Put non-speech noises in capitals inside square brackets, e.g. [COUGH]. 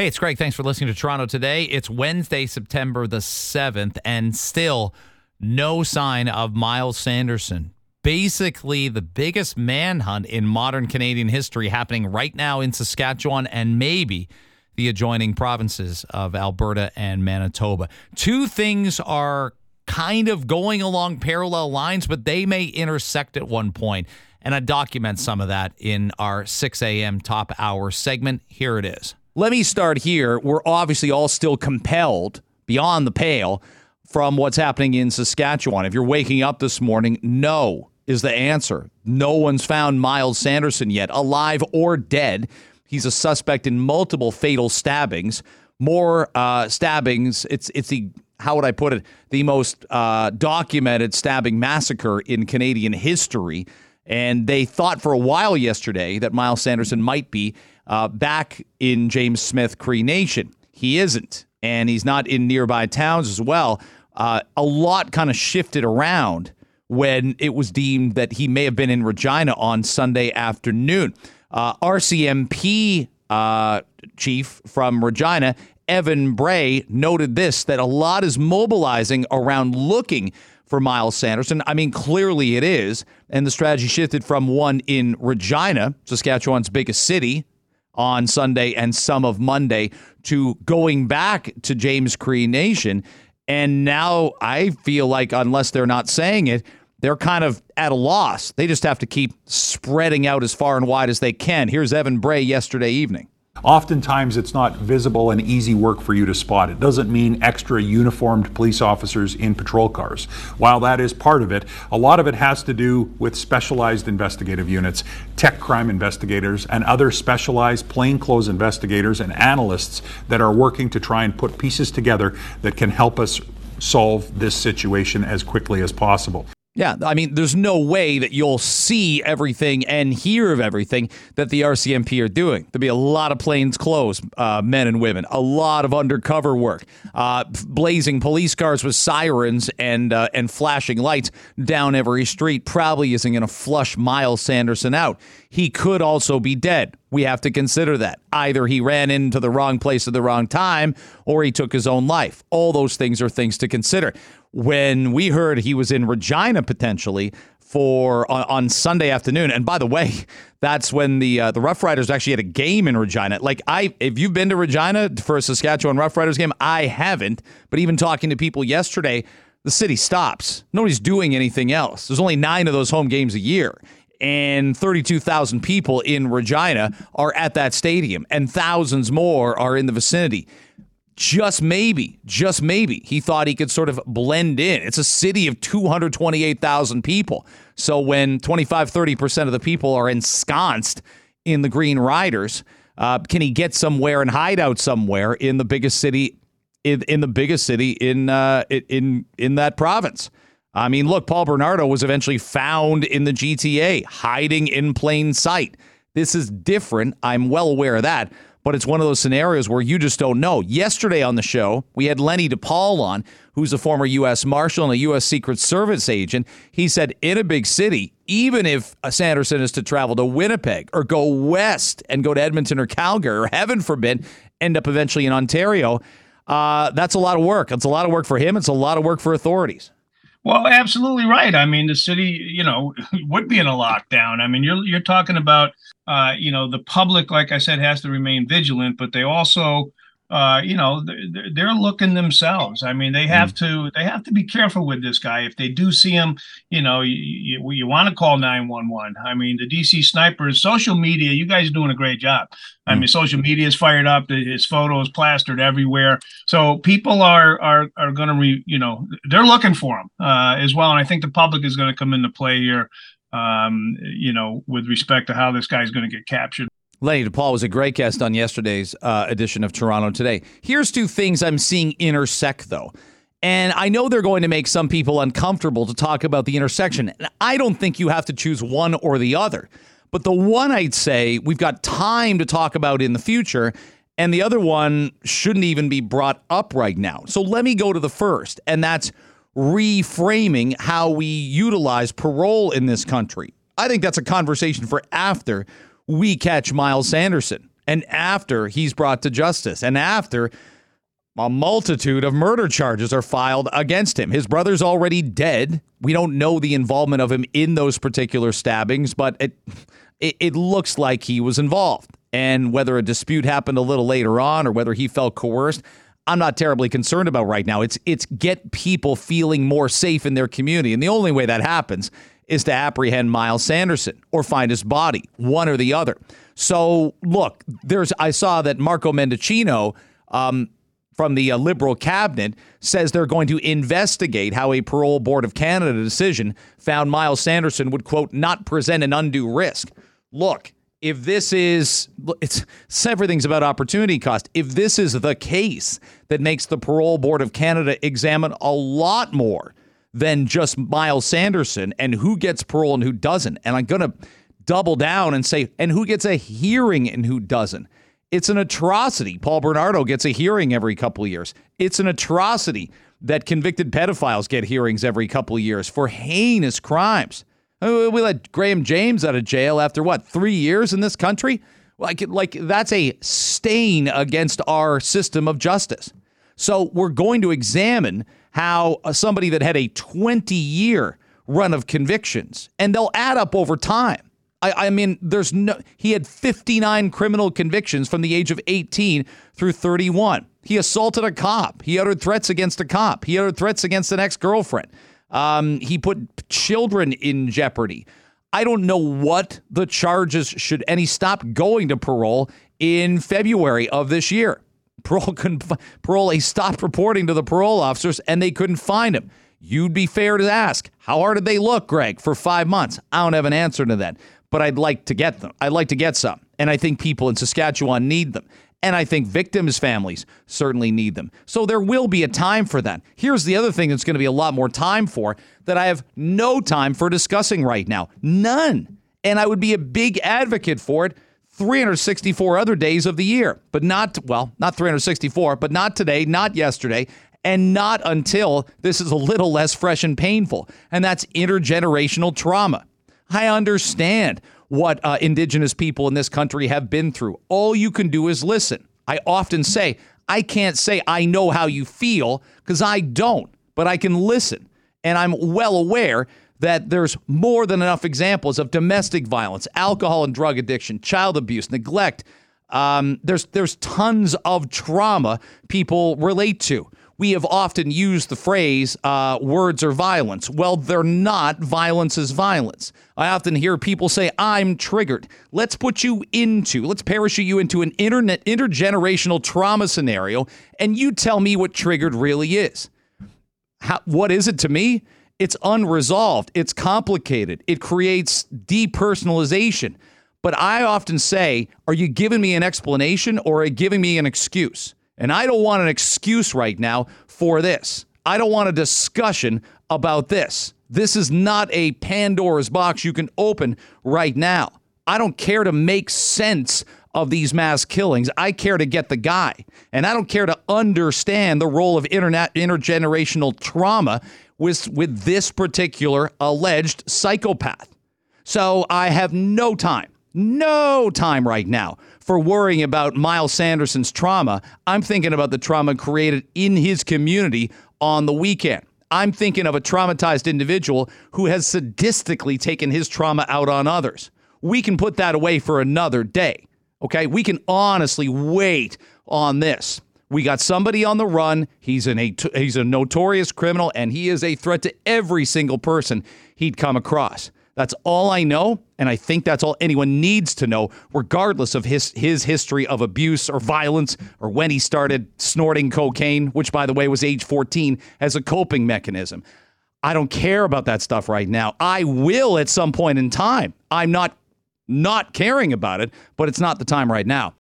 Hey, it's Greg. Thanks for listening to Toronto today. It's Wednesday, September the 7th, and still no sign of Myles Sanderson. Basically, the biggest manhunt in modern Canadian history happening right now in Saskatchewan and maybe the adjoining provinces of Alberta and Manitoba. Two things are kind of going along parallel lines, but they may intersect at one point. And I document some of that in our 6 a.m. top hour segment. Here it is. Let me start here. We're obviously all still compelled beyond the pale from what's happening in Saskatchewan. If you're waking up this morning, no is the answer. No one's found Myles Sanderson yet, alive or dead. He's a suspect in multiple fatal stabbings. More uh, stabbings. It's it's the how would I put it? The most uh, documented stabbing massacre in Canadian history. And they thought for a while yesterday that Myles Sanderson might be uh, back in James Smith Cree Nation. He isn't, and he's not in nearby towns as well. Uh, a lot kind of shifted around when it was deemed that he may have been in Regina on Sunday afternoon. Uh, RCMP uh, chief from Regina, Evan Bray, noted this that a lot is mobilizing around looking for Myles Sanderson. I mean, clearly it is. And the strategy shifted from one in Regina, Saskatchewan's biggest city, on Sunday and some of Monday to going back to James Cree Nation. And now I feel like, unless they're not saying it, they're kind of at a loss. They just have to keep spreading out as far and wide as they can. Here's Evan Bray yesterday evening. Oftentimes, it's not visible and easy work for you to spot. It doesn't mean extra uniformed police officers in patrol cars. While that is part of it, a lot of it has to do with specialized investigative units, tech crime investigators, and other specialized plainclothes investigators and analysts that are working to try and put pieces together that can help us solve this situation as quickly as possible. Yeah, I mean, there's no way that you'll see everything and hear of everything that the RCMP are doing. There'll be a lot of plains clothes, uh, men and women, a lot of undercover work, uh, blazing police cars with sirens and uh, and flashing lights down every street. Probably isn't going to flush Myles Sanderson out. He could also be dead. We have to consider that. Either he ran into the wrong place at the wrong time or he took his own life. All those things are things to consider when we heard he was in Regina potentially for on, on Sunday afternoon. And by the way, [LAUGHS] that's when the uh, the Rough Riders actually had a game in Regina. Like I, if you've been to Regina for a Saskatchewan Rough Riders game, I haven't. But even talking to people yesterday, the city stops. Nobody's doing anything else. There's only nine of those home games a year. And 32,000 people in Regina are at that stadium, and thousands more are in the vicinity just maybe, just maybe, he thought he could sort of blend in. It's a city of 228,000 people. So when 25, 30% of the people are ensconced in the Green Riders, uh, can he get somewhere and hide out somewhere in the biggest city in, in the biggest city in uh, in in that province? I mean, look, Paul Bernardo was eventually found in the GTA, hiding in plain sight. This is different. I'm well aware of that but it's one of those scenarios where you just don't know. Yesterday on the show, we had Lenny DePaul on, who's a former U.S. Marshal and a U.S. Secret Service agent. He said, in a big city, even if Sanderson is to travel to Winnipeg or go west and go to Edmonton or Calgary, or heaven forbid, end up eventually in Ontario, uh, that's a lot of work. It's a lot of work for him. It's a lot of work for authorities. Well, absolutely right. I mean, the city, you know, [LAUGHS] would be in a lockdown. I mean, you're you're talking about, uh, you know, the public, like I said, has to remain vigilant, but they also uh, you know, they're, they're, looking themselves. I mean, they have mm. to they have to be careful with this guy. If they do see him, you know, you, you, you want to call nine one one. I mean, the DC snipers, social media, you guys are doing a great job. I mm. mean, social media is fired up. His photos plastered everywhere. So people are are are going to re, you know, they're looking for him uh, as well. And I think the public is going to come into play here. Um, you know, with respect to how this guy's going to get captured. Lenny DePaul was a great guest on yesterday's uh, edition of Toronto Today. Here's two things I'm seeing intersect, though. And I know they're going to make some people uncomfortable to talk about the intersection. And I don't think you have to choose one or the other. But the one I'd say we've got time to talk about in the future, and the other one shouldn't even be brought up right now. So let me go to the first, and that's reframing how we utilize parole in this country. I think that's a conversation for after we catch Myles Sanderson. and after he's brought to justice, and after a multitude of murder charges are filed against him. His brother's already dead. We don't know the involvement of him in those particular stabbings, but it, it, it looks like he was involved. And whether a dispute happened a little later on or whether he felt coerced, I'm not terribly concerned about right now. It's it's get people feeling more safe in their community. And the only way that happens is to apprehend Myles Sanderson or find his body, one or the other. So look, there's I saw that Marco Mendicino um, from the uh, Liberal cabinet says they're going to investigate how a parole board of Canada decision found Myles Sanderson would quote not present an undue risk. Look, if this is it's everything's about opportunity cost. If this is the case that makes the parole board of Canada examine a lot more than just Myles Sanderson and who gets parole and who doesn't, and I'm going to double down and say and who gets a hearing and who doesn't. It's an atrocity. Paul Bernardo gets a hearing every couple of years. It's an atrocity that convicted pedophiles get hearings every couple of years for heinous crimes. Uh, we let Graham James out of jail after what three years in this country? Like, like that's a stain against our system of justice. So we're going to examine how uh, somebody that had a 20 year run of convictions, and they'll add up over time. I, I, mean, there's no. He had 59 criminal convictions from the age of 18 through 31. He assaulted a cop. He uttered threats against a cop. He uttered threats against an ex girlfriend. Um, he put children in jeopardy. I don't know what the charges should, and he stopped going to parole in February of this year. Parole couldn't, parole, he stopped reporting to the parole officers and they couldn't find him. You'd be fair to ask, how hard did they look, Greg, for five months? I don't have an answer to that, but I'd like to get them. I'd like to get some. And I think people in Saskatchewan need them. And I think victims' families certainly need them. So there will be a time for that. Here's the other thing that's going to be a lot more time for that I have no time for discussing right now. None. And I would be a big advocate for it 364 other days of the year, but not, well, not 364, but not today, not yesterday, and not until this is a little less fresh and painful. And that's intergenerational trauma. I understand what uh, indigenous people in this country have been through. All you can do is listen. I often say, I can't say I know how you feel because I don't, but I can listen. And I'm well aware that there's more than enough examples of domestic violence, alcohol and drug addiction, child abuse, neglect. Um, there's there's tons of trauma people relate to we have often used the phrase uh, words are violence. Well, they're not. Violence is violence. I often hear people say, I'm triggered. Let's put you into, let's parachute you into an internet intergenerational trauma scenario, and you tell me what triggered really is. How, what is it to me? It's unresolved. It's complicated. It creates depersonalization. But I often say, are you giving me an explanation or are you giving me an excuse? And I don't want an excuse right now for this. I don't want a discussion about this. This is not a Pandora's box you can open right now. I don't care to make sense of these mass killings. I care to get the guy. And I don't care to understand the role of intergenerational trauma with with this particular alleged psychopath. So I have no time. No time right now for worrying about Myles Sanderson's trauma. I'm thinking about the trauma created in his community on the weekend. I'm thinking of a traumatized individual who has sadistically taken his trauma out on others. We can put that away for another day. Okay? We can honestly wait on this. We got somebody on the run. He's an a, he's a notorious criminal and he is a threat to every single person he'd come across. That's all I know, and I think that's all anyone needs to know, regardless of his his history of abuse or violence or when he started snorting cocaine, which by the way was age 14, as a coping mechanism. I don't care about that stuff right now. I will at some point in time. I'm not not caring about it, but it's not the time right now.